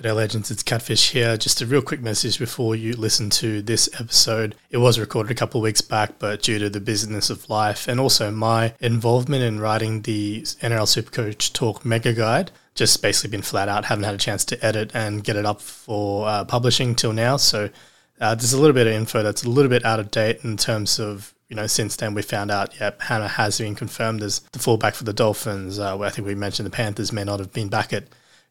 G'day legends, it's Catfish here. Just a real quick message before you listen to this episode. It was recorded a couple of weeks back, but due to the business of life and also my involvement in writing the NRL Supercoach Talk Mega Guide, just basically been flat out, haven't had a chance to edit and get it up for uh, publishing till now. So uh, there's a little bit of info that's a little bit out of date in terms of you know, since then we found out, yeah, Hammer has been confirmed as the fullback for the Dolphins. Uh, I think we mentioned the Panthers may not have been back at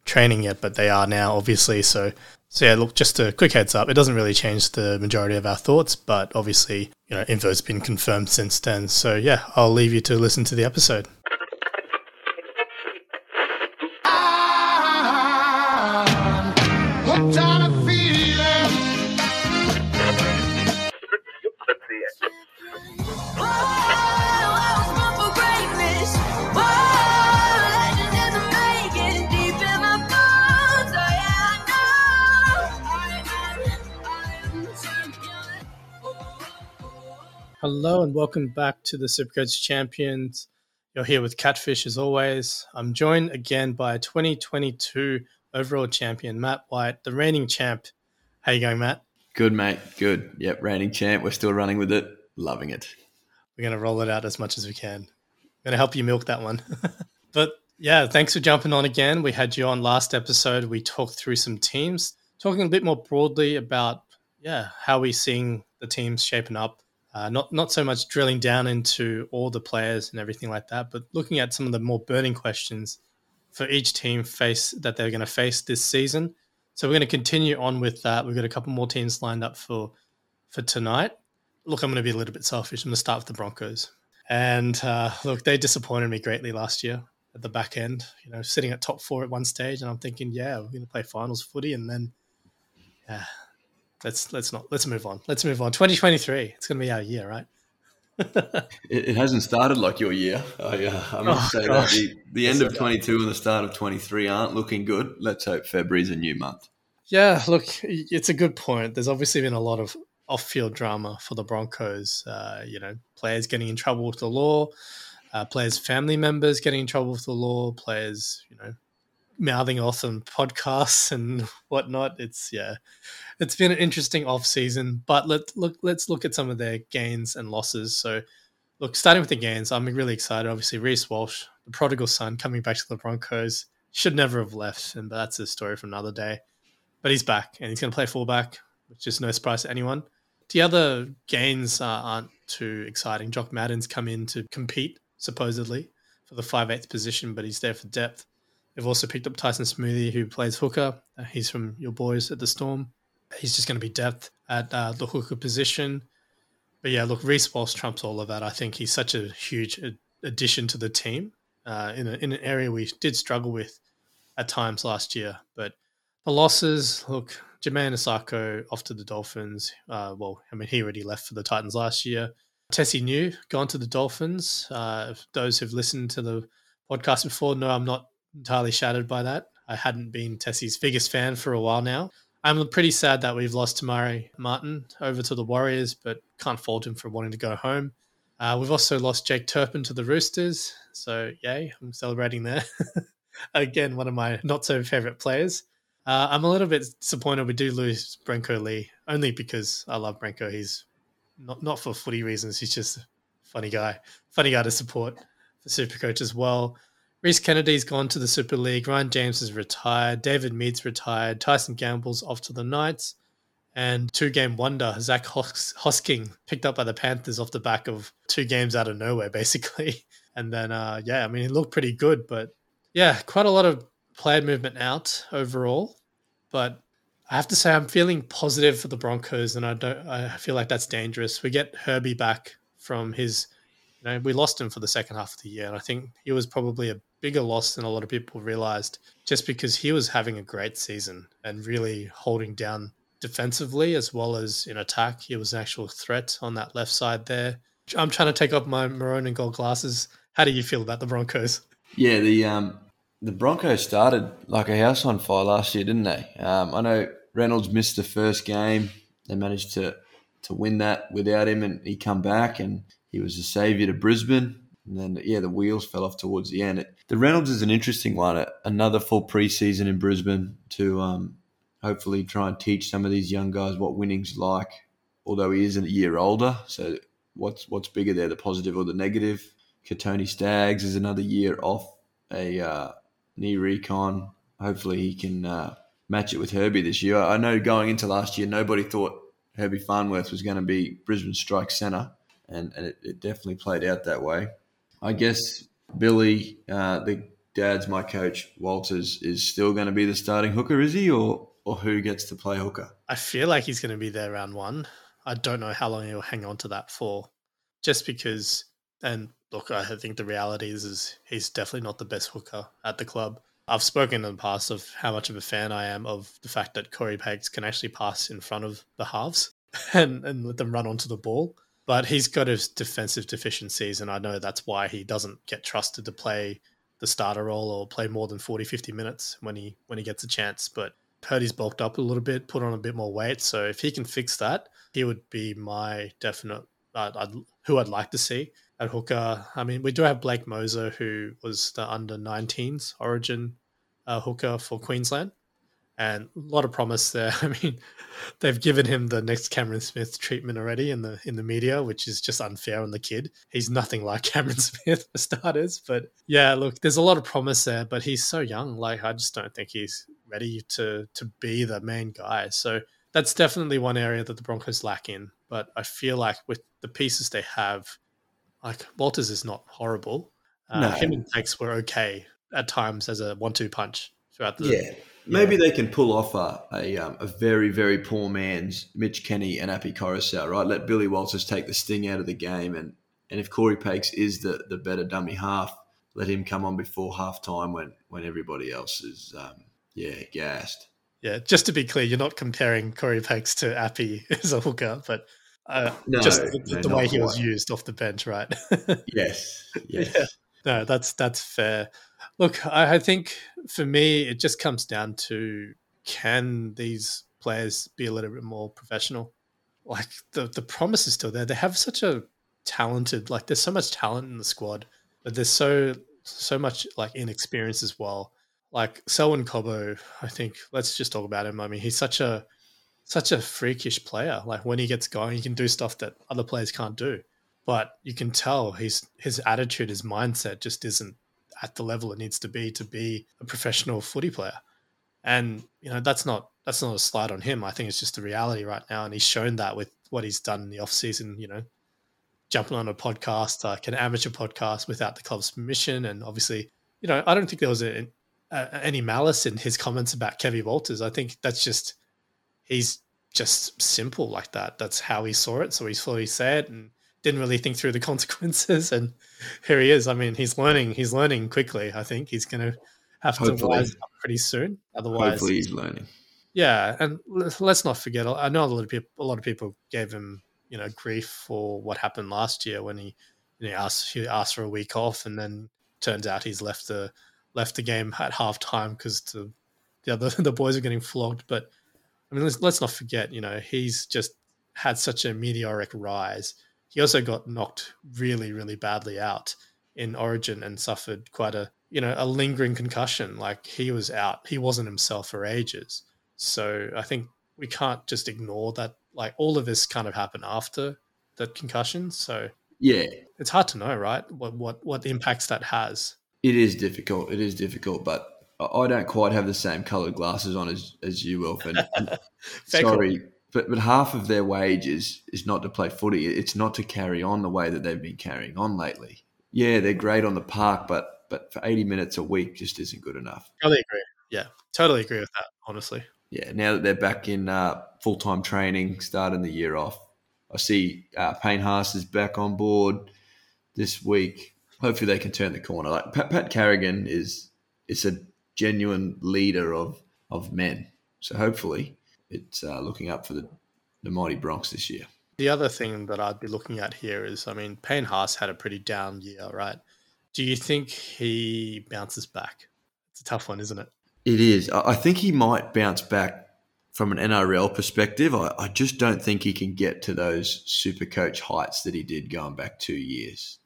training yet, but they are now, obviously. So, so yeah, look, just a quick heads up. It doesn't really change the majority of our thoughts, but obviously, you know, info's been confirmed since then. So, yeah, I'll leave you to listen to the episode. Hello and welcome back to the Supercoach Champions. You're here with Catfish as always. I'm joined again by 2022 overall champion Matt White, the reigning champ. How you going, Matt? Good, mate. Good. Yep, reigning champ. We're still running with it. Loving it. We're going to roll it out as much as we can. I'm going to help you milk that one. but yeah, thanks for jumping on again. We had you on last episode. We talked through some teams, talking a bit more broadly about yeah how we're seeing the teams shaping up uh, not not so much drilling down into all the players and everything like that, but looking at some of the more burning questions for each team face that they're going to face this season. So we're going to continue on with that. We've got a couple more teams lined up for for tonight. Look, I'm going to be a little bit selfish. I'm going to start with the Broncos. And uh, look, they disappointed me greatly last year at the back end. You know, sitting at top four at one stage, and I'm thinking, yeah, we're going to play finals footy, and then yeah, let's let's not let's move on. Let's move on. 2023. It's going to be our year, right? it, it, hasn't started like your year. I, uh, I must oh, say gosh. that the, the end of 22 and the start of 23 aren't looking good. Let's hope February's a new month. Yeah, look, it's a good point. There's obviously been a lot of off-field drama for the Broncos. Uh, you know, players getting in trouble with the law, uh, players' family members getting in trouble with the law, players, you know, mouthing off and podcasts and whatnot. It's yeah, it's been an interesting off season. But let look let's look at some of their gains and losses. So look, starting with the gains, I'm really excited. Obviously, Reece Walsh, the prodigal son, coming back to the Broncos, should never have left, and that's a story for another day. But he's back and he's going to play fullback, which is no surprise to anyone. The other gains uh, aren't too exciting. Jock Madden's come in to compete supposedly for the 5'8 position, but he's there for depth. They've also picked up Tyson Smoothy, who plays hooker. Uh, he's from your boys at the Storm. He's just going to be depth at uh, the hooker position. But yeah, look, Reece Walsh trumps all of that. I think he's such a huge addition to the team uh, in, a, in an area we did struggle with at times last year. But the losses, look, Jamayne Isaako off to the Dolphins. Uh, well, I mean, he already left for the Titans last year. Tesi Niu gone to the Dolphins. Uh, those who've listened to the podcast before know I'm not entirely shattered by that. I hadn't been Tesi's biggest fan for a while now. I'm pretty sad that we've lost Te Maire Martin over to the Warriors, but can't fault him for wanting to go home. Uh, we've also lost Jake Turpin to the Roosters, so yay, I'm celebrating there. Again, one of my not so favorite players. Uh, I'm a little bit disappointed we do lose Brenko Lee, only because I love Brenko. He's not not for footy reasons. He's just a funny guy, funny guy to support for Supercoach as well. Rhys Kennedy's gone to the Super League. Ryan James is retired. David Mead's retired. Tyson Gamble's off to the Knights. And two game wonder, Zach Hos- Hosking, picked up by the Panthers off the back of two games out of nowhere, basically. And then, uh, yeah, I mean, he looked pretty good, but yeah, quite a lot of player movement out overall. But I have to say, I'm feeling positive for the Broncos, and I don't. I feel like that's dangerous. We get Herbie back from his you know, we lost him for the second half of the year, and I think he was probably a bigger loss than a lot of people realized, just because he was having a great season and really holding down defensively as well as in attack. He was an actual threat on that left side there. I'm trying to take off my maroon and gold glasses. How do you feel about the Broncos? Yeah, the um, the Broncos started like a house on fire last year, didn't they? Um, I know Reynolds missed the first game. They managed to to win that without him, and he come back and he was a saviour to Brisbane. And then, yeah, the wheels fell off towards the end. The Reynolds is an interesting one. Another full preseason in Brisbane to um, hopefully try and teach some of these young guys what winning's like. Although he is a year older, so what's what's bigger there, the positive or the negative? Kotoni Staggs is another year off a uh, knee recon. Hopefully, he can uh, match it with Herbie this year. I know going into last year, nobody thought Herbie Farnworth was going to be Brisbane strike centre, and, and it, it, definitely played out that way. I guess Billy, uh, the dad's my coach, Walters, is still going to be the starting hooker, is he, or or who gets to play hooker? I feel like he's going to be there round one. I don't know how long he'll hang on to that for, just because. And look, I think the reality is, is he's definitely not the best hooker at the club. I've spoken in the past of how much of a fan I am of the fact that Cory Paix can actually pass in front of the halves and, and let them run onto the ball. But he's got his defensive deficiencies, and I know that's why he doesn't get trusted to play the starter role or play more than 40, 50 minutes when he when he gets a chance. But Purdy's bulked up a little bit, put on a bit more weight. So if he can fix that, he would be my definite uh, I'd, who I'd like to see at hooker. I mean, we do have Blake Mozer, who was the under 19s origin uh, hooker for Queensland. And a lot of promise there. I mean, they've given him the next Cameron Smith treatment already in the in the media, which is just unfair on the kid. He's nothing like Cameron Smith for starters. But yeah, look, there's a lot of promise there, but he's so young. Like I just don't think he's ready to to be the main guy. So that's definitely one area that the Broncos lack in. But I feel like with the pieces they have, like Walters is not horrible. Uh, no. Him and were okay at times as a one-two punch throughout the. Yeah, maybe yeah. they can pull off a a, um, a, very very poor man's Mitch Kenny and Api Koroisau, right? Let Billy Walters take the sting out of the game, and and if Cory Paix is the the better dummy half, let him come on before half time when when everybody else is um, yeah gassed. Yeah, just to be clear, you're not comparing Cory Paix to Api as a hooker, but uh, no, just the, no, the way he quite. was used off the bench, right? yes, yes. Yeah. No, that's that's fair. Look, I, think for me, it just comes down to can these players be a little bit more professional? Like the the promise is still there. They have such a talented, like there's so much talent in the squad, but there's so so much like inexperience as well. Like Selwyn Cobbo, I think let's just talk about him. I mean, he's such a such a freakish player. Like when he gets going, he can do stuff that other players can't do. But you can tell his his attitude, his mindset just isn't at the level it needs to be to be a professional footy player. And you know that's not that's not a slide on him. I think it's just the reality right now, and he's shown that with what he's done in the off season. You know, jumping on a podcast, like an amateur podcast, without the club's permission, and obviously, you know, I don't think there was a, a, any malice in his comments about Kevin Walters. I think that's just he's just simple like that. That's how he saw it. So he's fully said and didn't really think through the consequences. And here he is. I mean, he's learning. He's learning quickly. I think he's going to have Hopefully. to wise up pretty soon. Otherwise, Hopefully he's learning. Yeah, and let's not forget. I know a lot of people. A lot of people gave him, you know, grief for what happened last year when he, you know, asked he asked for a week off, and then turns out he's left the left the game at halftime because the the other the boys are getting flogged. But I mean, let's, let's not forget, you know, he's just had such a meteoric rise. He also got knocked really, really badly out in Origin and suffered quite a, you know, a lingering concussion. Like he was out, he wasn't himself for ages. So I think we can't just ignore that. Like all of this kind of happened after that concussion. So yeah, it's hard to know, right? What what what impacts that has. It is difficult. It is difficult, but I don't quite have the same coloured glasses on as, as you, Wilford. Sorry, but but half of their wages is not to play footy. It's not to carry on the way that they've been carrying on lately. Yeah, they're great on the park, but but for eighty minutes a week just isn't good enough. Totally agree. Yeah, totally agree with that. Honestly. Yeah, now that they're back in uh, full time training, starting the year off, I see uh, Payne Haas is back on board this week. Hopefully, they can turn the corner. Like Pat, Pat Carrigan is is a genuine leader of of men. So hopefully, it's uh, looking up for the the mighty Bronx this year. The other thing that I'd be looking at here is, I mean, Payne Haas had a pretty down year, right? Do you think he bounces back? It's a tough one, isn't it? It is. I think he might bounce back from an NRL perspective. I, I just don't think he can get to those super coach heights that he did going back two years.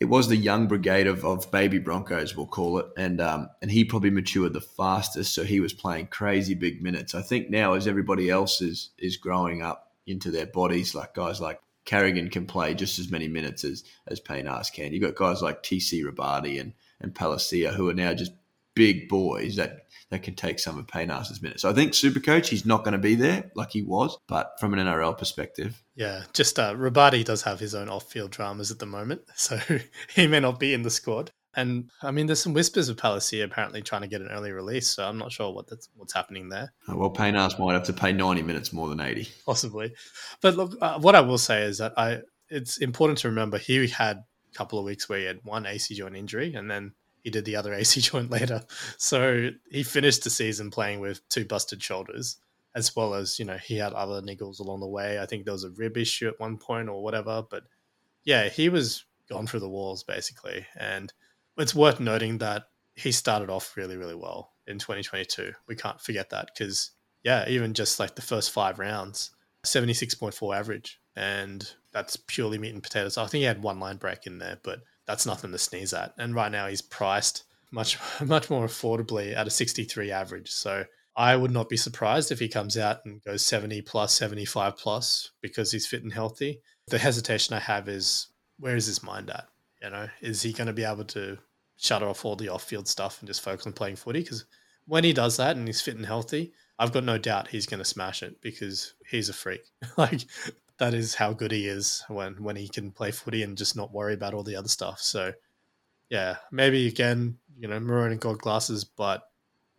It was the young brigade of, of baby Broncos, we'll call it, and um, and he probably matured the fastest, so he was playing crazy big minutes. I think now as everybody else is is growing up into their bodies, like guys like Carrigan can play just as many minutes as as Payne-Haas can. You've got guys like TC Robati and and Palasia who are now just big boys that that can take some of Payne-Haas's minutes. So I think Super Coach, he's not going to be there like he was, but from an NRL perspective. Yeah, just uh, Robati does have his own off field dramas at the moment, so he may not be in the squad. And I mean, there's some whispers of Palasia apparently trying to get an early release, so I'm not sure what that's what's happening there. Uh, well, Payne-Haas might have to pay 90 minutes more than 80. Possibly. But look, uh, what I will say is that I it's important to remember he had a couple of weeks where he had one AC joint injury and then he did the other AC joint later. So he finished the season playing with two busted shoulders, as well as, you know, he had other niggles along the way. I think there was a rib issue at one point or whatever. But yeah, he was gone through the walls basically. And it's worth noting that he started off really, really well in 2022. We can't forget that because, yeah, even just like the first five rounds, 76.4 average. And that's purely meat and potatoes. I think he had one line break in there, but that's nothing to sneeze at. And right now he's priced much much more affordably at a 63 average. So I would not be surprised if he comes out and goes 70 plus, 75 plus because he's fit and healthy. The hesitation I have is where is his mind at? You know, is he going to be able to shut off all the off-field stuff and just focus on playing footy? Because when he does that and he's fit and healthy, I've got no doubt he's going to smash it because he's a freak. like that is how good he is when when he can play footy and just not worry about all the other stuff. So yeah, maybe again, you know, maroon and gold glasses, but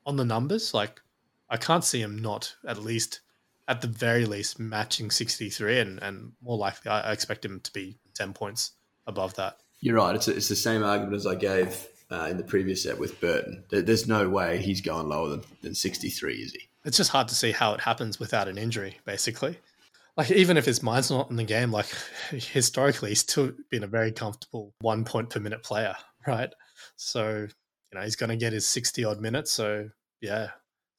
on the numbers, like I can't see him not at least at the very least matching 63 and, and more likely I expect him to be 10 points above that. You're right. It's, a, it's the same argument as I gave uh, in the previous set with Burton. There's no way he's going lower than, than 63, is he? It's just hard to see how it happens without an injury, basically like even if his mind's not in the game, like historically, he's still been a very comfortable one point per minute player, right? So you know he's going to get his sixty odd minutes. So yeah,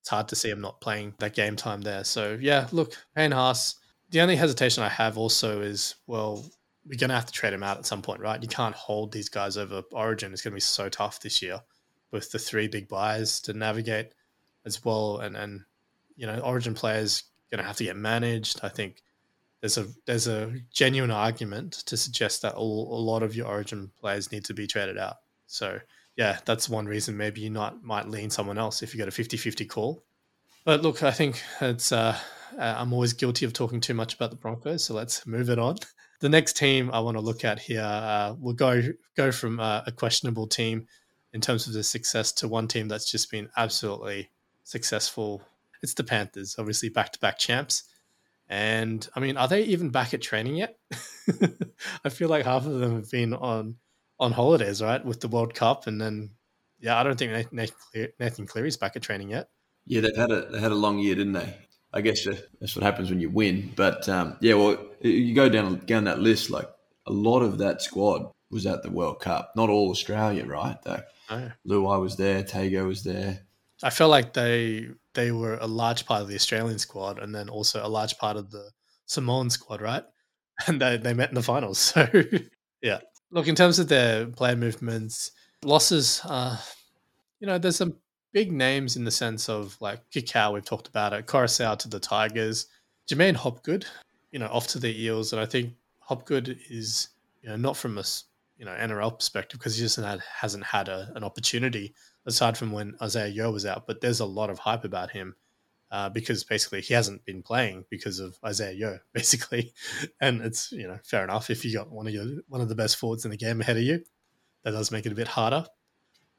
it's hard to see him not playing that game time there. So yeah, look, Payne-Haas. The only hesitation I have also is well, we're going to have to trade him out at some point, right? You can't hold these guys over Origin. It's going to be so tough this year with the three big buys to navigate as well, and and you know Origin players going to have to get managed. I think there's a there's a genuine argument to suggest that a lot of your Origin players need to be traded out. So yeah, that's one reason maybe you not might lean someone else if you get a 50-50 call. But look, I think it's uh, uh, I'm always guilty of talking too much about the Broncos, so let's move it on. The next team I want to look at here, uh, we'll go go from uh, a questionable team in terms of the success to one team that's just been absolutely successful it's the Panthers, obviously back to back champs. And I mean, are they even back at training yet? I feel like half of them have been on on holidays, right, with the World Cup, and then yeah, I don't think Nathan, Cleary's back at training yet. Yeah, they've had a they had a long year, didn't they? I guess that's what happens when you win. But um, yeah, well, you go down down that list, like a lot of that squad was at the World Cup. Not all Australia, right? Though oh. Luai was there, Tago was there. I feel like they they were a large part of the Australian squad and then also a large part of the Samoan squad, right? And they, they met in the finals. So yeah. Look, in terms of their player movements, losses, uh, you know, there's some big names in the sense of like Kikau, we've talked about it, Koroisau to the Tigers, J'maine Hopgood, you know, off to the Eels. And I think Hopgood is, you know, not from a you know NRL perspective because he just had, hasn't had a, an opportunity aside from when Isaiah Yeo was out. But there's a lot of hype about him uh, because basically he hasn't been playing because of Isaiah Yeo, basically. And it's you know fair enough if you got one of your one of the best forwards in the game ahead of you, that does make it a bit harder.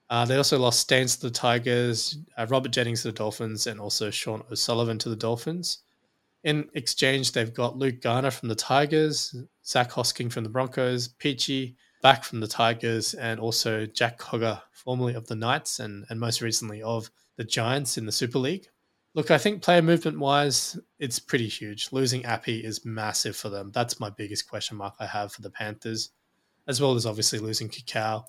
Uh, they also lost Staines to the Tigers, uh, Robert Jennings to the Dolphins, and also Sean O'Sullivan to the Dolphins. In exchange, they've got Luke Garner from the Tigers, Zach Hosking from the Broncos, Peachy back from the Tigers, and also Jack Cogger formerly of the Knights and, and most recently of the Giants in the Super League. Look, I think player movement wise, it's pretty huge. Losing Api is massive for them. That's my biggest question mark I have for the Panthers, as well as obviously losing Kikau.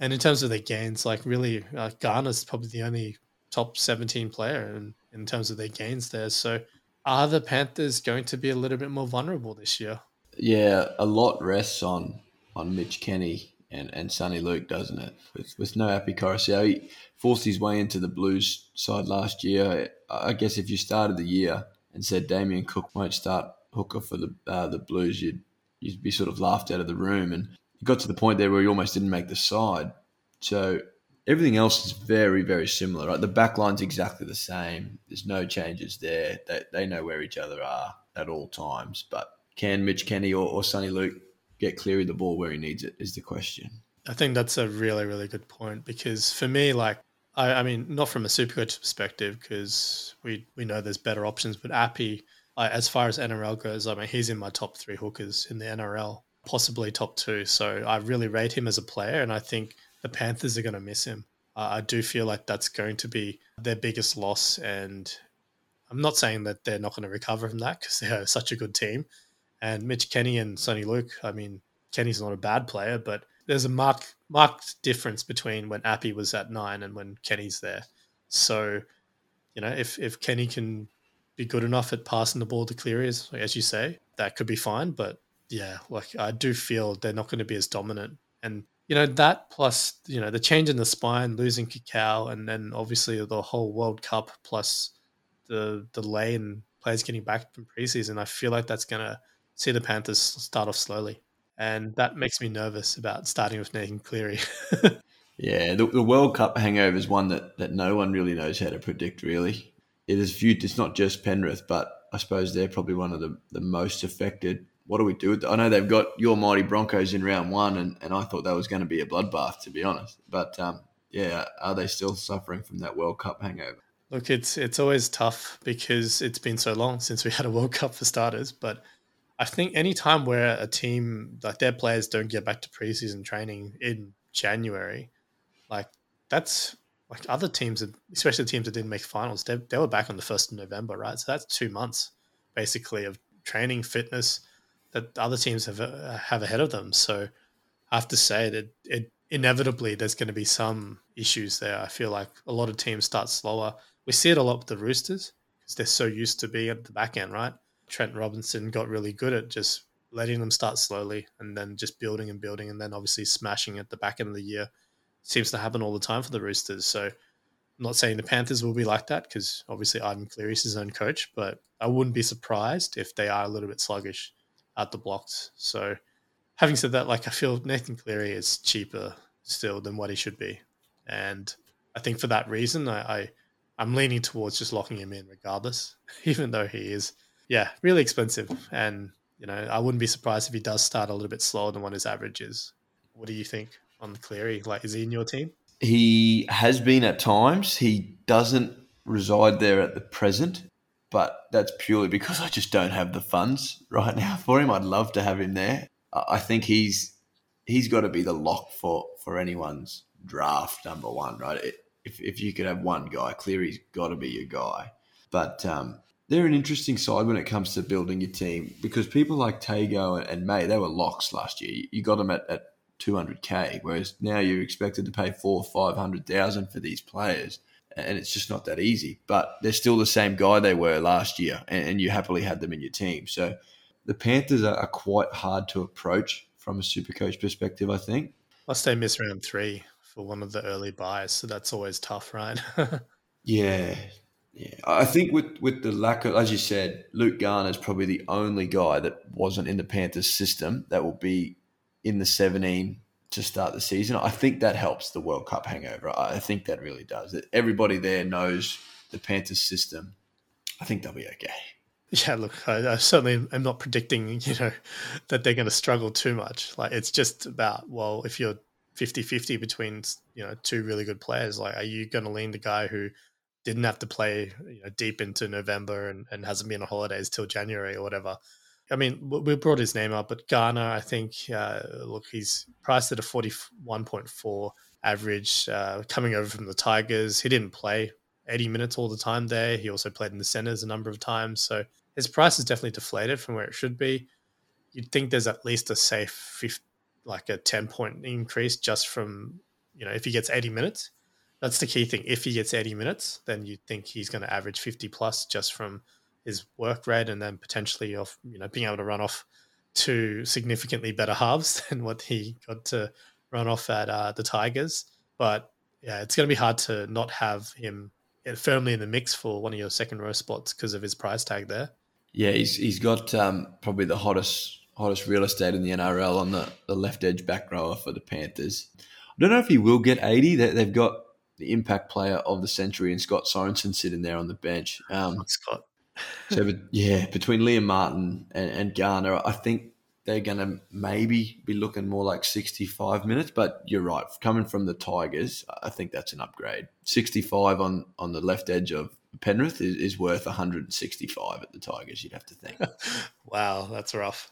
And in terms of their gains, like really, uh, Garner's probably the only top 17 player in, in terms of their gains there. So are the Panthers going to be a little bit more vulnerable this year? Yeah, a lot rests on on Mitch Kenny and, and Soni Luke, doesn't it? With, with no Api Koroisau, he forced his way into the Blues side last year. I guess if you started the year and said Damien Cook won't start hooker for the uh, the Blues, you'd you'd be sort of laughed out of the room. And it got to the point there where he almost didn't make the side. So everything else is very very similar. Right, the back line's exactly the same. There's no changes there. They they know where each other are at all times. But can Mitch Kenny or, or Soni Luke get Cleary the ball where he needs it is the question. I think that's a really, really good point because for me, like, I, I mean, not from a supercoach perspective because we, we know there's better options, but Api, as far as NRL goes, I mean, he's in my top three hookers in the NRL, possibly top two. So I really rate him as a player, and I think the Panthers are going to miss him. Uh, I do feel like that's going to be their biggest loss, and I'm not saying that they're not going to recover from that because they're such a good team. And Mitch Kenny and Soni Luke, I mean, Kenny's not a bad player, but there's a marked marked difference between when Api was at nine and when Kenny's there. So, you know, if if Kenny can be good enough at passing the ball to Cleary, as, as you say, that could be fine. But yeah, like I do feel they're not going to be as dominant. And you know that plus you know the change in the spine, losing Kikau, and then obviously the whole World Cup plus the delay in players getting back from preseason. I feel like that's going to see the Panthers start off slowly. And that makes me nervous about starting with Nathan Cleary. yeah, the, the, World Cup hangover is one that, that no one really knows how to predict, really. It is viewed, it's not just Penrith, but I suppose they're probably one of the, the most affected. What do we do with I know they've got your mighty Broncos in round one, and, and I thought that was going to be a bloodbath, to be honest. But um, yeah, are they still suffering from that World Cup hangover? Look, it's it's always tough because it's been so long since we had a World Cup for starters. But I think any time where a team like their players don't get back to preseason training in January, like that's like other teams, especially teams that didn't make finals, they, they were back on the first of November, right? So that's two months basically of training fitness that other teams have uh, have ahead of them. So I have to say that it inevitably there's going to be some issues there. I feel like a lot of teams start slower. We see it a lot with the Roosters because they're so used to being at the back end, right? Trent Robinson got really good at just letting them start slowly and then just building and building and then obviously smashing at the back end of the year. Seems to happen all the time for the Roosters. So I'm not saying the Panthers will be like that because obviously Ivan Cleary is his own coach, but I wouldn't be surprised if they are a little bit sluggish at the blocks. So having said that, like I feel Nathan Cleary is cheaper still than what he should be. And I think for that reason, I, I I'm leaning towards just locking him in regardless, even though he is yeah, really expensive. And, you know, I wouldn't be surprised if he does start a little bit slower than what his average is. What do you think on Cleary? Like, is he in your team? He has been at times. He doesn't reside there at the present, but that's purely because I just don't have the funds right now for him. I'd love to have him there. I think he's he's got to be the lock for for anyone's draft number one, right? If if you could have one guy, Cleary's got to be your guy. But um, they're an interesting side when it comes to building your team because people like Tago and May, they were locks last year. You got them at, at 200k, whereas now you're expected to pay four, five hundred thousand for these players, and it's just not that easy. But they're still the same guy they were last year, and, and you happily had them in your team. So the Panthers are, are quite hard to approach from a super coach perspective, I think. Plus, they miss round three for one of the early buys, so that's always tough, right? yeah, yeah, I think with with the lack of, as you said, Luke Garner is probably the only guy that wasn't in the Panthers system that will be in the 17 to start the season. I think that helps the World Cup hangover. I think that really does. Everybody there knows the Panthers system. I think they'll be okay. Yeah, look, I, I certainly am not predicting, you know, that they're going to struggle too much. Like, it's just about, well, if you're 50 50 between, you know, two really good players, like, are you going to lean the guy who didn't have to play you know, deep into November and, and hasn't been on holidays till January or whatever. I mean, we brought his name up, but Garner, I think, uh, look, he's priced at a 41.4 average uh, coming over from the Tigers. He didn't play 80 minutes all the time there. He also played in the centers a number of times. So his price is definitely deflated from where it should be. You'd think there's at least a safe, 50, like a 10 point increase just from, you know, if he gets 80 minutes that's the key thing. If he gets 80 minutes, then you think he's going to average 50 plus just from his work rate and then potentially off, you know, being able to run off two significantly better halves than what he got to run off at uh, the Tigers. But yeah, it's going to be hard to not have him firmly in the mix for one of your second row spots because of his price tag there. Yeah, he's he's got um, probably the hottest hottest real estate in the NRL on the, the left edge back rower for the Panthers. I don't know if he will get 80. They, they've got the impact player of the century and Scott Sorensen sitting there on the bench. Um, Scott. so, but, yeah, between Liam Martin and, and Garner, I think they're going to maybe be looking more like 65 minutes. But you're right, coming from the Tigers, I think that's an upgrade. 65 on, on the left edge of Penrith is, is worth 165 at the Tigers, you'd have to think. wow, that's rough.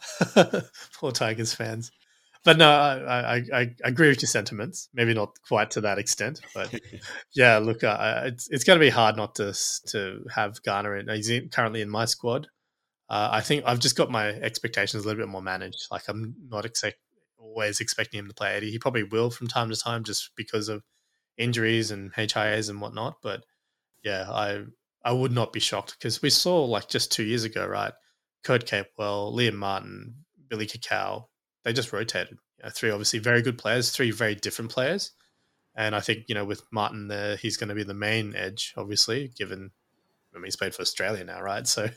Poor Tigers fans. But no, I, I, I, agree with your sentiments. Maybe not quite to that extent, but yeah, look, uh, it's it's going to be hard not to to have Garner in. He's in, currently in my squad. Uh, I think I've just got my expectations a little bit more managed. Like I'm not expect, always expecting him to play 80. He probably will from time to time just because of injuries and HIAs and whatnot. But yeah, I I would not be shocked because we saw like just two years ago, right? Kurt Capewell, Liam Martin, Billy Kikau, they just rotated. You know, three obviously very good players, three very different players. And I think, you know, with Martin there, he's going to be the main edge, obviously, given I mean, he's played for Australia now, right? So,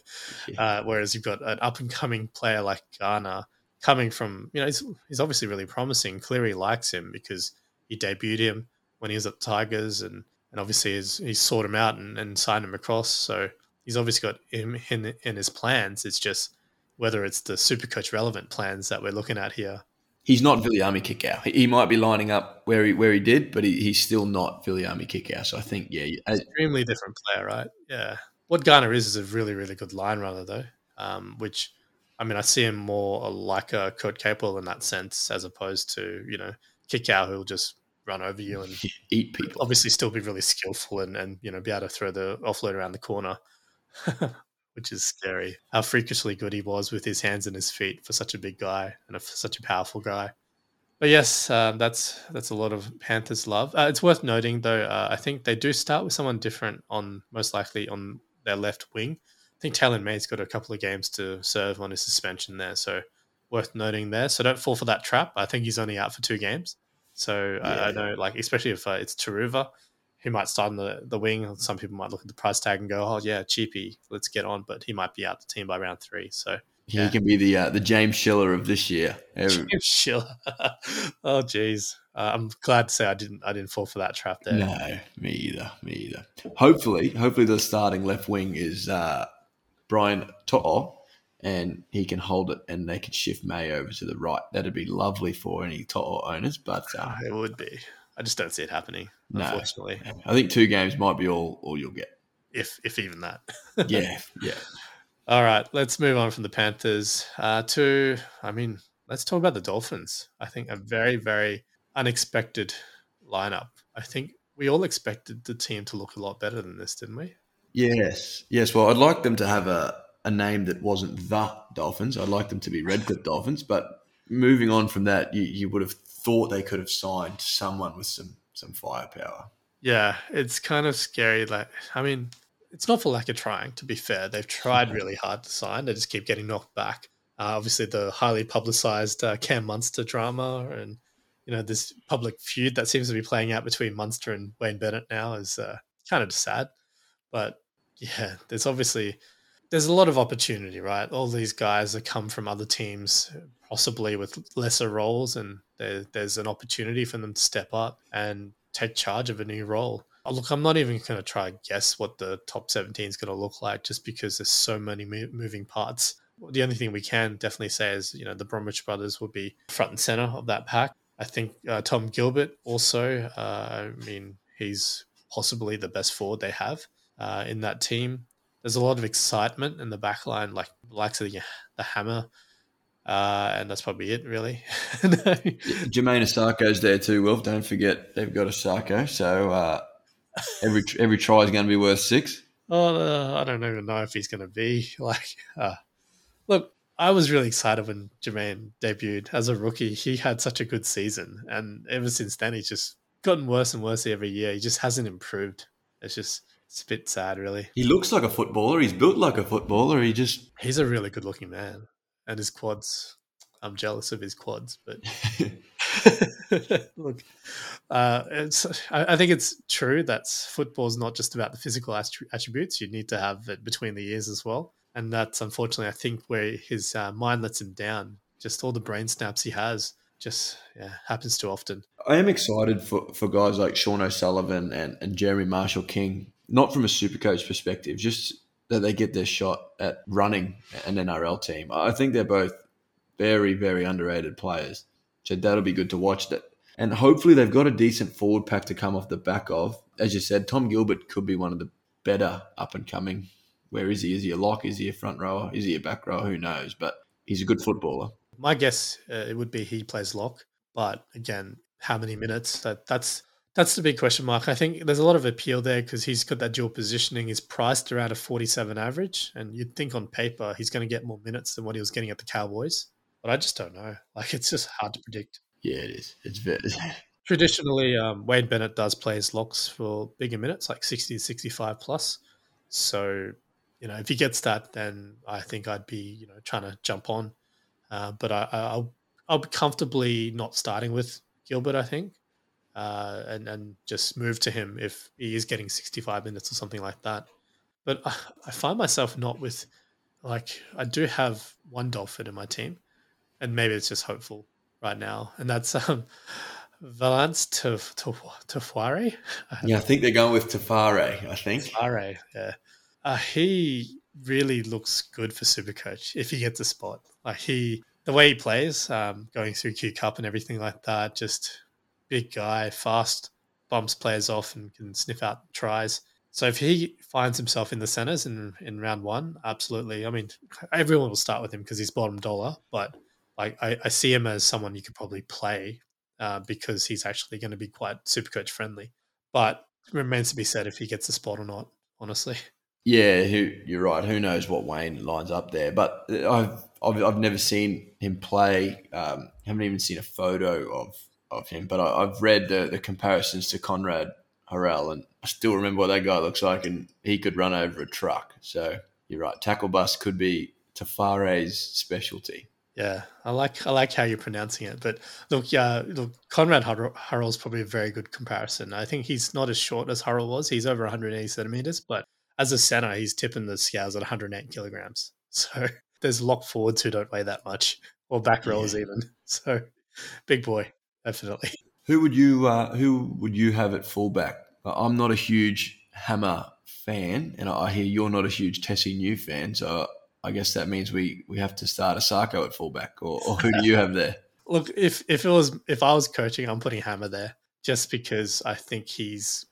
uh, whereas you've got an up and coming player like Garner coming from, you know, he's, he's obviously really promising. Cleary likes him because he debuted him when he was at Tigers and, and obviously he's, he's sought him out and, and signed him across. So he's obviously got him in, in his plans. It's just whether it's the super coach relevant plans that we're looking at here. He's not Viliami Kikau. He might be lining up where he where he did, but he, he's still not Viliami Kikau. So I think, yeah, extremely different player, right? Yeah. What Garner is is a really really good line runner though, um, which I mean I see him more like a Kurt Capewell in that sense, as opposed to you know Kikau who'll just run over you and eat people. Obviously, still be really skillful and and you know be able to throw the offload around the corner. which is scary. How freakishly good he was with his hands and his feet for such a big guy and a, such a powerful guy. But yes, uh, that's that's a lot of Panthers love. Uh, it's worth noting though. Uh, I think they do start with someone different on most likely on their left wing. I think Taylan May's got a couple of games to serve on his suspension there, so worth noting there. So don't fall for that trap. I think he's only out for two games. So yeah. I, I, know, like especially if uh, it's Turuva, he might start in the, the wing. Some people might look at the price tag and go, "Oh yeah, cheapy, let's get on." But he might be out the team by round three. So yeah. he can be the uh, the James Schiller of this year. James Schiller. oh geez, uh, I'm glad to say I didn't I didn't fall for that trap there. No, me either. Me either. Hopefully, hopefully the starting left wing is uh, Brian To'o. And he can hold it, and they can shift May over to the right. That'd be lovely for any To'o owners, but uh, it would be. I just don't see it happening. No, unfortunately, I think two games might be all all you'll get, if if even that. yeah, yeah. All right, let's move on from the Panthers uh, to. I mean, let's talk about the Dolphins. I think a very very unexpected lineup. I think we all expected the team to look a lot better than this, didn't we? Yes, yes. Well, I'd like them to have a, a name that wasn't the Dolphins. I'd like them to be Redcliffe Dolphins. But moving on from that, you, you would have thought they could have signed someone with some some firepower. Yeah, it's kind of scary. Like, I mean, it's not for lack of trying. To be fair, they've tried really hard to sign. They just keep getting knocked back. Uh, obviously, the highly publicized uh, Cam Munster drama and you know this public feud that seems to be playing out between Munster and Wayne Bennett now is uh, kind of sad. But yeah, there's obviously there's a lot of opportunity, right? All these guys that come from other teams, possibly with lesser roles, and there, there's an opportunity for them to step up and take charge of a new role. Oh, look, I'm not even going to try and guess what the top 17 is going to look like just because there's so many moving parts. The only thing we can definitely say is, you know, the Bromwich brothers will be front and center of that pack. I think uh, Tom Gilbert also, uh, I mean, he's possibly the best forward they have uh, in that team there's a lot of excitement in the back line, like likes of the, the hammer. Uh, and that's probably it, really. no. Jamayne Isaako's there too, Will. Don't forget they've got Isaako. So uh, every every try is going to be worth six. Oh, uh, I don't even know if he's going to be. Like, uh, look, I was really excited when Jamayne debuted as a rookie. He had such a good season. And ever since then, he's just gotten worse and worse every year. He just hasn't improved. It's just it's a bit sad, really. He looks like a footballer. He's built like a footballer. He just he's a really good looking man, and his quads. I'm jealous of his quads, but Look, uh, it's. I, I, think it's true that football is not just about the physical attributes. You need to have it between the ears as well, and that's unfortunately, I think, where his uh, mind lets him down. Just all the brain snaps he has, just yeah, happens too often. I am excited for, for guys like Sean O'Sullivan and, and Jeremy Marshall King, not from a super coach perspective, just that they get their shot at running an NRL team. I think they're both very, very underrated players. So that'll be good to watch. That and hopefully they've got a decent forward pack to come off the back of. As you said, Tom Gilbert could be one of the better up and coming. Where is he? Is he a lock? Is he a front rower? Is he a back rower? Who knows? But he's a good footballer. My guess uh, it would be he plays lock, but again, how many minutes? That that's that's the big question mark. I think there's a lot of appeal there because he's got that dual positioning. He's priced around a 47 average, and you'd think on paper he's going to get more minutes than what he was getting at the Cowboys but I just don't know. Like it's just hard to predict. Yeah, it is. It's very traditionally um, Wayne Bennett does play his locks for bigger minutes, like sixty to sixty-five plus. So you know, if he gets that, then I think I'd be you know trying to jump on. Uh, but I, I'll I'll be comfortably not starting with Gilbert. I think. Uh, and and just move to him if he is getting 65 minutes or something like that. But I, I find myself not with like I do have one Dolphin in my team, and maybe it's just hopeful right now, and that's um, Valynce to to Tafare. Yeah, I think they're going with Tafare. I think Tafare. Yeah, uh, he really looks good for Supercoach if he gets a spot. Like he, the way he plays, um, going through Q Cup and everything like that, just big guy, fast, bumps players off and can sniff out tries. So if he finds himself in the centers in in round one, absolutely. I mean, everyone will start with him because he's bottom dollar, but like I, I see him as someone you could probably play uh, because he's actually going to be quite super coach friendly. But remains to be said if he gets the spot or not. Honestly. Yeah, you're right. Who knows what Wayne lines up there? But I've I've, I've never seen him play. Um, haven't even seen a photo of of him. But I, have read the, the comparisons to Konrad Hurrell, and I still remember what that guy looks like, and he could run over a truck. So you're right. Tackle bus could be Tafare's specialty. Yeah, I like I like how you're pronouncing it. But look, yeah, look, Konrad Hurrell is probably a very good comparison. I think he's not as short as Hurrell was. He's over 180 centimeters, but as a center, he's tipping the scales at 108 kilograms. So there's lock forwards who don't weigh that much, or back rollers yeah. even. So big boy, definitely. Who would you uh, Who would you have at fullback? I'm not a huge Hammer fan, and I hear you're not a huge Tesi New fan. So I guess that means we we have to start Isaako at fullback, or, or who do you have there? Look, if if it was if I was coaching, I'm putting Hammer there just because I think he's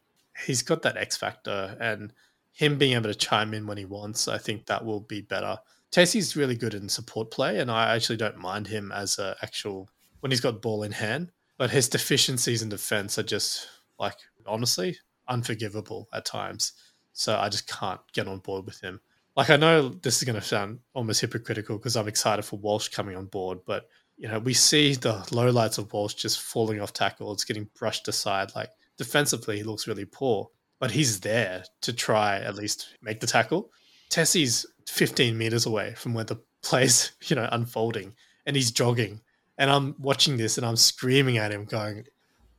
he's got that X factor and him being able to chime in when he wants. I think that will be better. Tesi's really good in support play, and I actually don't mind him as an actual when he's got ball in hand. But his deficiencies in defense are just like honestly unforgivable at times. So I just can't get on board with him like I know this is going to sound almost hypocritical because I'm excited for Walsh coming on board, but you know we see the lowlights of Walsh just falling off tackle. It's getting brushed aside. Like defensively, he looks really poor, but he's there to try at least make the tackle. Tesi's 15 meters away from where the play's you know unfolding, and he's jogging. And I'm watching this and I'm screaming at him, going,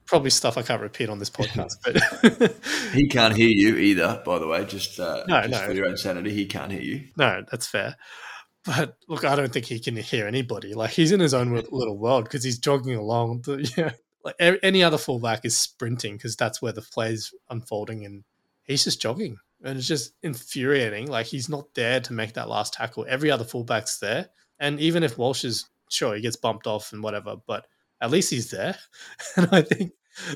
probably stuff I can't repeat on this podcast. But he can't hear you either. By the way, just uh, no, just no. for your own sanity, he can't hear you. No, that's fair. But look, I don't think he can hear anybody. Like he's in his own little world because he's jogging along. The, yeah, like any other fullback is sprinting because that's where the play's unfolding, and he's just jogging, and it's just infuriating. Like he's not there to make that last tackle. Every other fullback's there, and even if Walsh is sure he gets bumped off and whatever, but at least he's there. And I think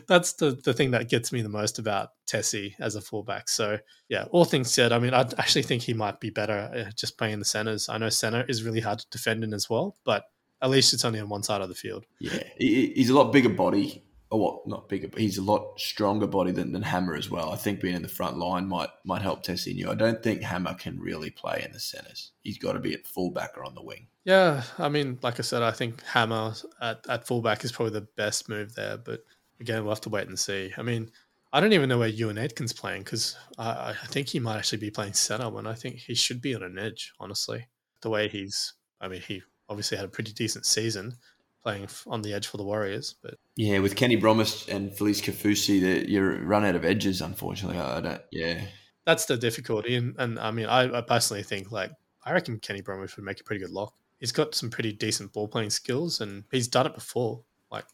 that's the, the thing that gets me the most about Tesi as a fullback. So, yeah, all things said, I mean, I actually think he might be better uh, just playing the centers. I know center is really hard to defend in as well, but at least it's only on one side of the field. Yeah, he's a lot bigger body Oh, or what? Not bigger, but he's a lot stronger body than, than Hammer as well. I think being in the front line might might help Tesi Niu. I don't think Hammer can really play in the centres. He's got to be at fullback or on the wing. Yeah, I mean, like I said, I think Hammer at, at fullback is probably the best move there. But again, we'll have to wait and see. I mean, I don't even know where Euan Aitken's playing because I, I think he might actually be playing centre when I think he should be on an edge, honestly. The way he's, I mean, he obviously had a pretty decent season playing on the edge for the Warriors. But yeah, with Kenny Bromwich and Felise Kaufusi, that you run out of edges. Unfortunately, I don't. Yeah, that's the difficulty. And, and I mean, I, I personally think like I reckon Kenny Bromwich would make a pretty good lock. He's got some pretty decent ball playing skills, and he's done it before. Like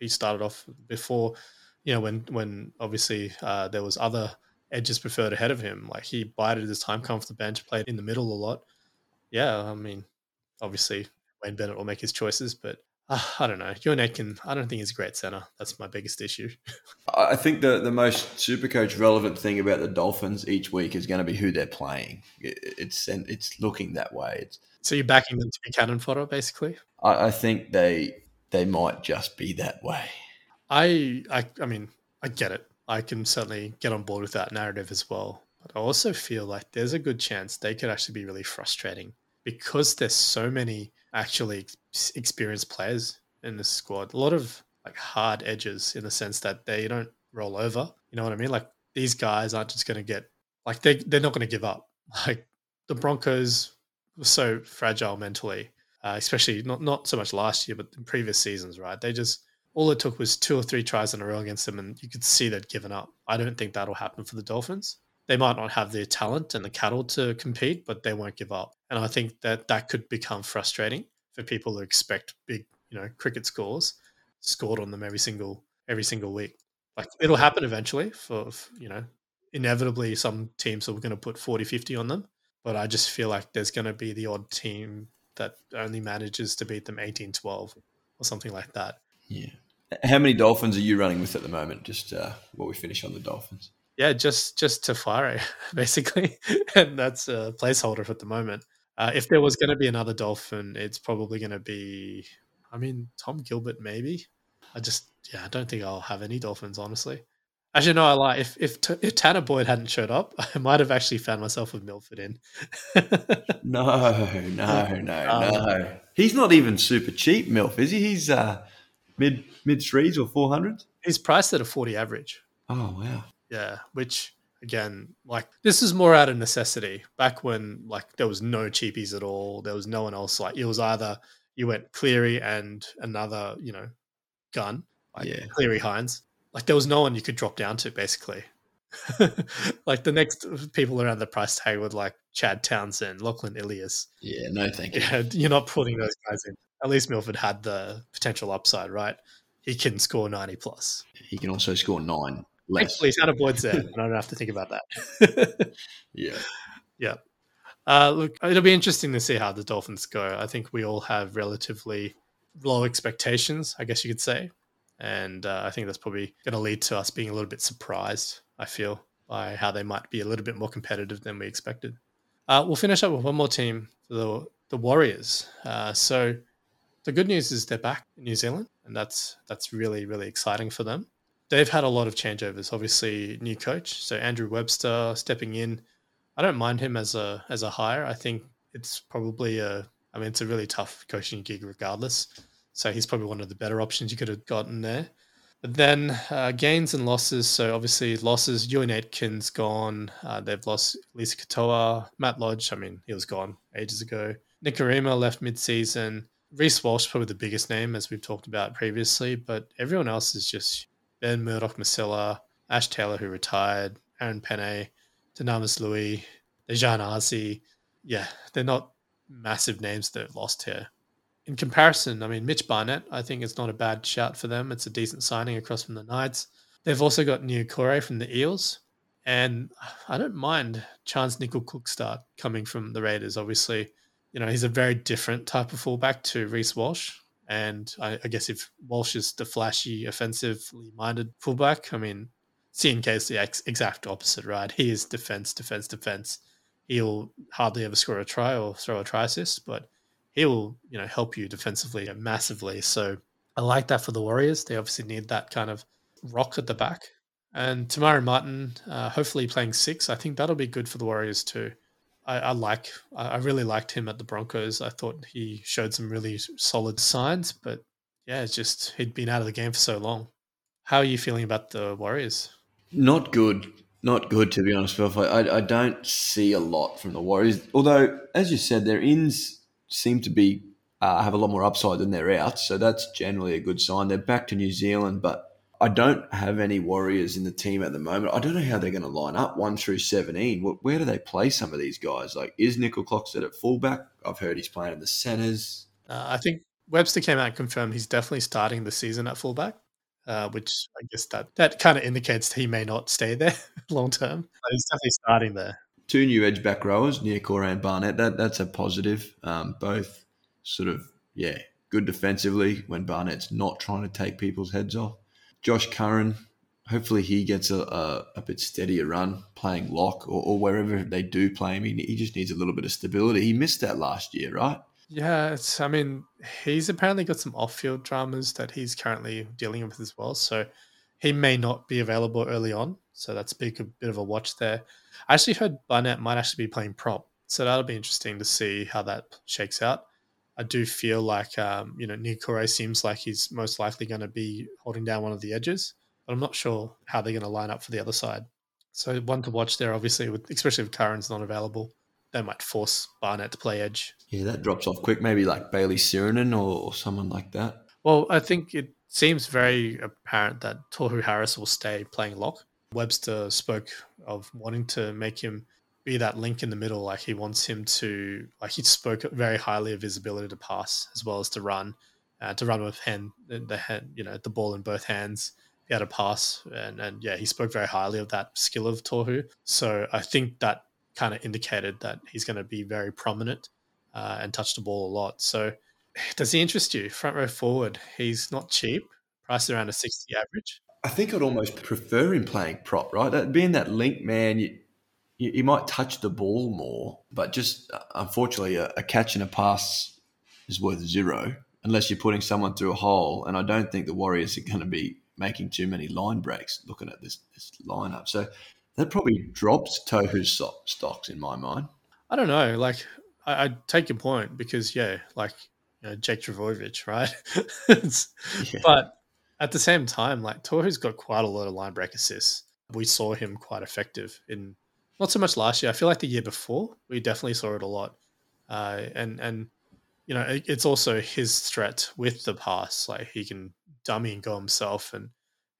he started off before, you know, when when obviously uh, there was other edges preferred ahead of him. Like he bided his time, come off the bench, played in the middle a lot. Yeah, I mean, obviously Wayne Bennett will make his choices, but uh, I don't know. Euan Aitken, I don't think he's a great center. That's my biggest issue. I think the, the most super coach relevant thing about the Dolphins each week is going to be who they're playing. it's and it's looking that way. It's, so you're backing them to be cannon fodder, basically. I, I think they they might just be that way. I I I mean I get it. I can certainly get on board with that narrative as well. But I also feel like there's a good chance they could actually be really frustrating because there's so many actually experienced players in the squad. A lot of like hard edges in the sense that they don't roll over. You know what I mean? Like these guys aren't just going to get like they they're not going to give up. Like the Broncos were so fragile mentally, uh, especially not not so much last year, but in previous seasons. Right? They just all it took was two or three tries in a row against them, and you could see they'd given up. I don't think that'll happen for the Dolphins. They might not have the talent and the cattle to compete, but they won't give up. And I think that that could become frustrating for people who expect big, you know, cricket scores scored on them every single every single week. Like it'll happen eventually for, you know, inevitably some teams are going to put 40 50 on them, but I just feel like there's going to be the odd team that only manages to beat them 18 12 or something like that. Yeah. How many Dolphins are you running with at the moment? Just uh, while we finish on the Dolphins. Yeah, just just Tafare basically, and that's a placeholder at the moment. Uh, if there was going to be another Dolphin, it's probably going to be, I mean, Tom Gilbert maybe. I just yeah, I don't think I'll have any Dolphins honestly. Actually, no, I lie. If if if Tanah Boyd hadn't showed up, I might have actually found myself with Milford in. no, no, no, um, no. He's not even super cheap, Milf, is he? He's uh, mid mid threes or four hundreds. He's priced at a forty average. Oh wow! Yeah, which again, like this is more out of necessity. Back when like there was no cheapies at all, there was no one else. Like it was either you went Cleary and another, you know, gun, like yeah. Cleary Hynes. Like there was no one you could drop down to basically. like the next people around the price tag were like Chad Townsend, Lachlan Ilias. Yeah, no, thank you. Yeah, you're not putting those guys in at least Milford had the potential upside, right? He can score 90 plus. He can also score nine less. Thankfully, Tanah Boyd there, I don't have to think about that. yeah. Yeah. Uh, look, it'll be interesting to see how the Dolphins go. I think we all have relatively low expectations, I guess you could say. And uh, I think that's probably going to lead to us being a little bit surprised, I feel, by how they might be a little bit more competitive than we expected. Uh, we'll finish up with one more team, the, the Warriors. Uh, so the good news is they're back in New Zealand, and that's that's really really exciting for them. They've had a lot of changeovers. Obviously, new coach, so Andrew Webster stepping in. I don't mind him as a as a hire. I think it's probably a. I mean, it's a really tough coaching gig regardless. So he's probably one of the better options you could have gotten there. But then uh, gains and losses. So obviously losses. Euan Aitken's gone. Uh, they've lost Lisa Katoa, Matt Lodge. I mean, he was gone ages ago. Nikorima left mid-season. Reece Walsh probably the biggest name as we've talked about previously, but everyone else is just Ben Murdoch Masila, Ash Taylor who retired, Aaron Pene, Dunamis Lui, Dejan Arce. Yeah, they're not massive names that have lost here. In comparison, I mean Mitch Barnett, I think it's not a bad shout for them. It's a decent signing across from the Knights. They've also got Niukore from the Eels. And I don't mind Charnze Nicoll-Klokstad coming from the Raiders, obviously you know, he's a very different type of fullback to Reece Walsh. And I, I, guess if Walsh is the flashy, offensively minded fullback, I mean, CNK is the ex- exact opposite, right? He is defense, defense, defense. He'll hardly ever score a try or throw a try assist, but he will, you know, help you defensively massively. So I like that for the Warriors. They obviously need that kind of rock at the back. And Te Maire Martin, uh, hopefully playing six. I think that'll be good for the Warriors too. I, I like. I really liked him at the Broncos. I thought he showed some really solid signs, but yeah, it's just he'd been out of the game for so long. How are you feeling about the Warriors? Not good. Not good, to be honest, Bill. I, I don't see a lot from the Warriors. Although, as you said, their ins seem to be uh, have a lot more upside than they're out. So that's generally a good sign. They're back to New Zealand, but I don't have any Warriors in the team at the moment. I don't know how they're going to line up one through 17. Where do they play some of these guys? Like, is Nicoll-Klokstad at fullback? I've heard he's playing in the centres. Uh, I think Webster came out and confirmed he's definitely starting the season at fullback, uh, which I guess that, that kind of indicates he may not stay there long term. But he's definitely starting there. Two new edge back rowers, Niukore and Barnett. That, that's a positive. Um, both sort of, yeah, good defensively when Barnett's not trying to take people's heads off. Josh Curran, hopefully he gets a, a, a bit steadier run playing lock or, or, wherever they do play him. He, he just needs a little bit of stability. He missed that last year, right? Yeah, it's, I mean, he's apparently got some off field dramas that he's currently dealing with as well. So he may not be available early on. So that's a big, a bit of a watch there. I actually heard Barnett might actually be playing prop. So that'll be interesting to see how that shakes out. I do feel like um, you know Niukore seems like he's most likely going to be holding down one of the edges, but I'm not sure how they're going to line up for the other side. So one to watch there, obviously, with especially if Curran's not available, they might force Barnett to play edge. Yeah, that drops off quick. Maybe like Bayley Sironen or, or someone like that. Well, I think it seems very apparent that Tohu Harris will stay playing lock. Webster spoke of wanting to make him be that link in the middle. Like he wants him to, like he spoke very highly of his ability to pass as well as to run, uh, to run with hand, the hand, you know, the ball in both hands. He had a pass, and and yeah, he spoke very highly of that skill of Tohu. So I think that kind of indicated that he's going to be very prominent uh, and touch the ball a lot. So does he interest you? Front row forward, he's not cheap, priced around a sixty average. I think I'd almost prefer him playing prop, right? That, being that link man, you, you, you might touch the ball more, but just uh, unfortunately, a, a catch and a pass is worth zero unless you're putting someone through a hole. And I don't think the Warriors are going to be making too many line breaks looking at this, this lineup. So that probably drops Tohu's stocks in my mind. I don't know. Like, I, I take your point because, yeah, like, you know, Jake Trbojevic, right? yeah. But at the same time, like, Tohu's got quite a lot of line break assists. We saw him quite effective in not so much last year. I feel like the year before we definitely saw it a lot, uh, and and you know it, it's also his threat with the pass. Like he can dummy and go himself, and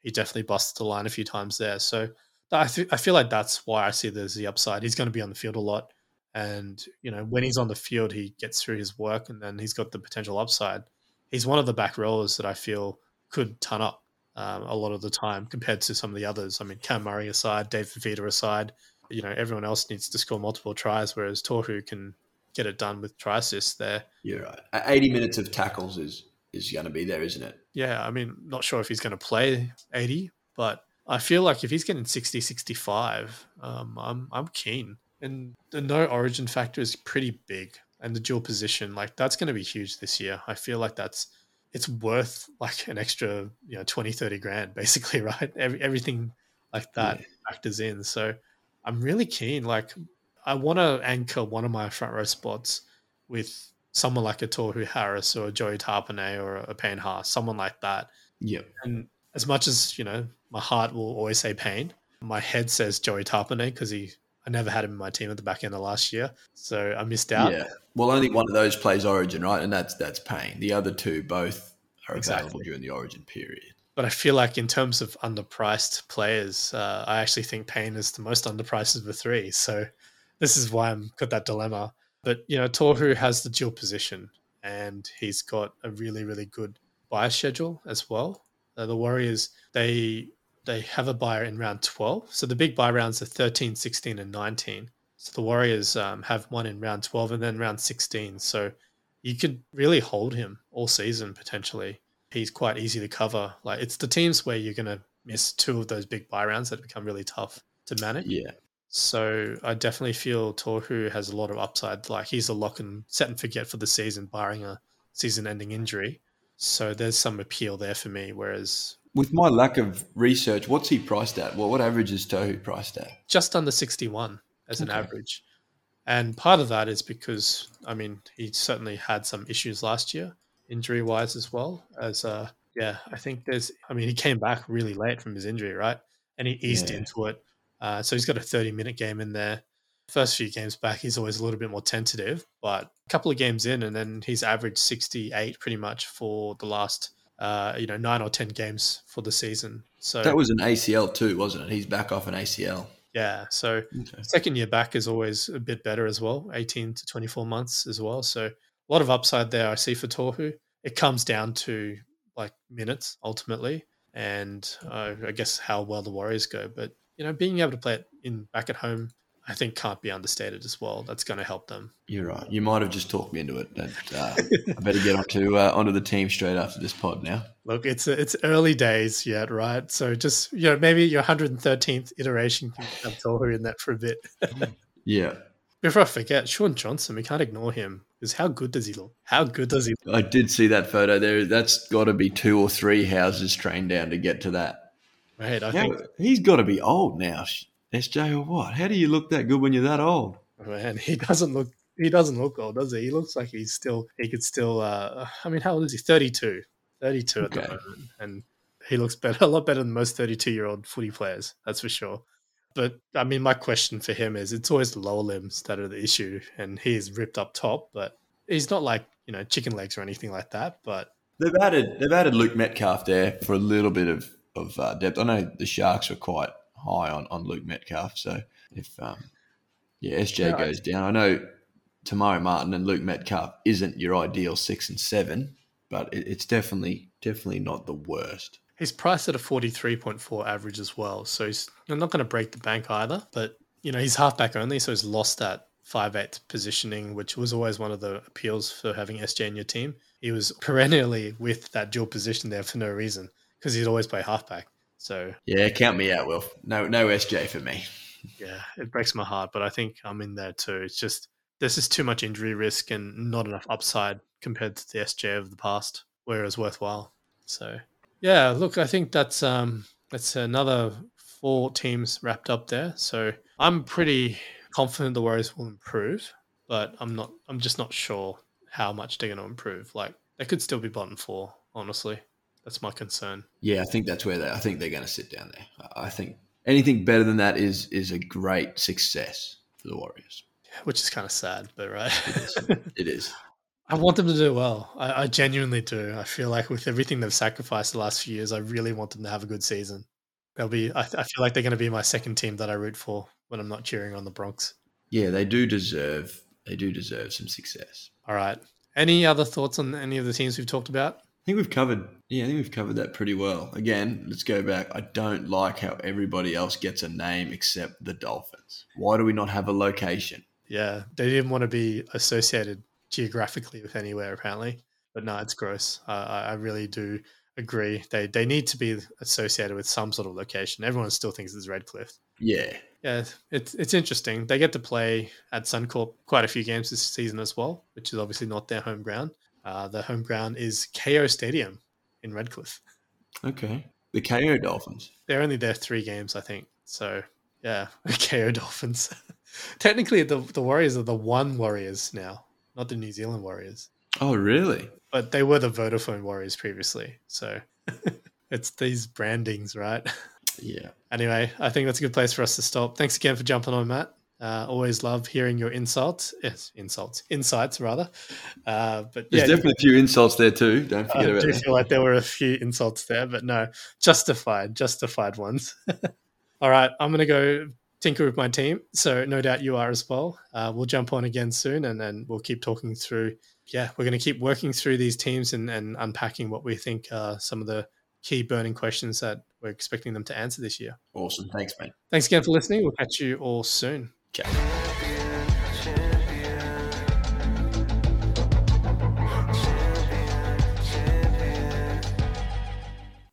he definitely busted the line a few times there. So I th- I feel like that's why I see there's the upside. He's going to be on the field a lot, and you know when he's on the field, he gets through his work, and then he's got the potential upside. He's one of the back rowers that I feel could turn up um, a lot of the time compared to some of the others. I mean, Cam Murray aside, Dave Fifita aside, you know everyone else needs to score multiple tries, whereas Tohu can get it done with try assists there. You're right. Eighty minutes of tackles is is going to be there, isn't it? Yeah, I mean, not sure if he's going to play eighty, but I feel like if he's getting 60, 65, um, I'm I'm keen. And the no origin factor is pretty big, and the dual position like that's going to be huge this year. I feel like that's it's worth like an extra you know 20 30 grand basically right Every, everything like that yeah. factors in so I'm really keen. Like, I want to anchor one of my front row spots with someone like a Tohu Harris or a Joey Tapine or a Payne Haas, someone like that. Yeah. And as much as, you know, my heart will always say Payne, my head says Joey Tapine because he I never had him in my team at the back end of last year. So I missed out. Yeah. Well only one of those plays origin, right? And that's that's Payne. The other two both are exactly. available during the origin period. But I feel like in terms of underpriced players, uh, I actually think Payne is the most underpriced of the three. So this is why I'm got that dilemma. But you know, Tohu has the dual position, and he's got a really, really good bye schedule as well. Uh, the Warriors they they have a buyer in round 12. So the big bye rounds are 13, 16, and 19. So the Warriors um, have one in round 12 and then round 16. So you could really hold him all season potentially he's quite easy to cover. Like it's the teams where you're going to miss two of those big bye rounds that become really tough to manage. Yeah. So I definitely feel Tohu has a lot of upside. Like he's a lock and set and forget for the season, barring a season-ending injury. So there's some appeal there for me. Whereas with my lack of research, what's he priced at? Well, what average is Tohu priced at? Just under 61 as okay. an average. And part of that is because, I mean, he certainly had some issues last year injury wise as well. As uh, yeah, I think there's. I mean, he came back really late from his injury, right? And he eased yeah. into it. Uh, so he's got a 30 minute game in there. First few games back, he's always a little bit more tentative, but a couple of games in, and then he's averaged 68 pretty much for the last, uh, you know, nine or 10 games for the season. So That was an ACL too, wasn't it? He's back off an ACL. yeah, so Okay. second year back is always a bit better as well, 18 to 24 months as well. So a lot of upside there I see for Tohu. It comes down to like minutes ultimately, and uh, I guess how well the Warriors go. But you know, being able to play it in back at home, I think can't be understated as well. That's going to help them. You're right. You might have just talked me into it. But, uh, I better get onto uh, onto the team straight after this pod now. Look, it's it's early days yet, right? So just you know, maybe your 113th iteration can have Tohu in that for a bit. Yeah, Before I forget, Shaun Johnson, we can't ignore him because how good does he look? How good does he look? I did see that photo there. That's got to be two or three houses trained down to get to that. Right, I How- think he's got to be old now, SJ or what? How do you look that good when you're that old? man, he doesn't look he doesn't look old, does he? He looks like he's still he could still uh I mean how old is he? 32. 32 at the moment. And he looks better a lot better than most 32 year old footy players, that's for sure. But I mean my question for him is it's always the lower limbs that are the issue and he is ripped up top, but he's not like, you know, chicken legs or anything like that, but They've added they've added Luke Metcalf there for a little bit of of uh, depth. I know the Sharks were quite high on, on Luke Metcalf, so if um, yeah SJ Yeah, I- goes down, I know Te Maire Martin and Luke Metcalf isn't your ideal six and seven, but it, it's definitely definitely not the worst. He's priced at a 43.4 average as well. So he's not going to break the bank either. But, you know, he's halfback only. So he's lost that five-eighth positioning, which was always one of the appeals for having SJ in your team. He was perennially with that dual position there for no reason because he'd always play halfback. So, Yeah, count me out, Will. No no SJ for me. yeah, it breaks my heart. But I think I'm in there too. It's just, there's just too much injury risk and not enough upside compared to the SJ of the past where it was worthwhile. So, yeah, look, I think that's um that's another four teams wrapped up there. So I'm pretty confident the Warriors will improve, but I'm not. I'm just not sure how much they're going to improve. Like they could still be bottom four. Honestly, that's my concern. Yeah, I think that's where they. I think they're going to sit down there. I I think anything better than that is is a great success for the Warriors. Which is kind of sad, but right. It is. I want them to do well. I, I genuinely do. I feel like with everything they've sacrificed the last few years, I really want them to have a good season. They'll be. I, I feel like they're going to be my second team that I root for when I'm not cheering on the Bronx. Yeah, they do deserve. They do deserve some success. All right. Any other thoughts on any of the teams we've talked about? I think we've covered. Yeah, I think we've covered that pretty well. Again, let's go back. I don't like how everybody else gets a name except the Dolphins. Why do we not have a location? Yeah, they didn't want to be associated geographically with anywhere apparently, but no, it's gross. I I, I really do agree. They they need to be associated with some sort of location. Everyone still thinks it's Redcliffe. Yeah, Yeah, it's it's interesting. They get to play at Suncorp quite a few games this season as well, which is obviously not their home ground. Uh, the home ground is Kayo Stadium in Redcliffe. okay. The Kayo Dolphins. They're only there three games, I think. So yeah, Kayo Dolphins. Technically, the the Warriors are the one Warriors now, not the New Zealand Warriors, Oh, really? but they were the Vodafone Warriors previously. So it's these brandings, right? Yeah. Anyway, I think that's a good place for us to stop. Thanks again for jumping on, Matt. Uh, always love hearing your insults. Yes, insults, insights rather. Uh, but There's yeah, definitely a few insults there too. Don't I forget about do that. feel like there were a few insults there, but no, justified, justified ones. All right, I'm gonna go tinker with my team. So no doubt you are as well. Uh, we'll jump on again soon, and then we'll keep talking through. Yeah, we're gonna keep working through these teams and, and unpacking what we think are some of the key burning questions that we're expecting them to answer this year. Awesome. Thanks, mate. Thanks again for listening. We'll catch you all soon. Okay.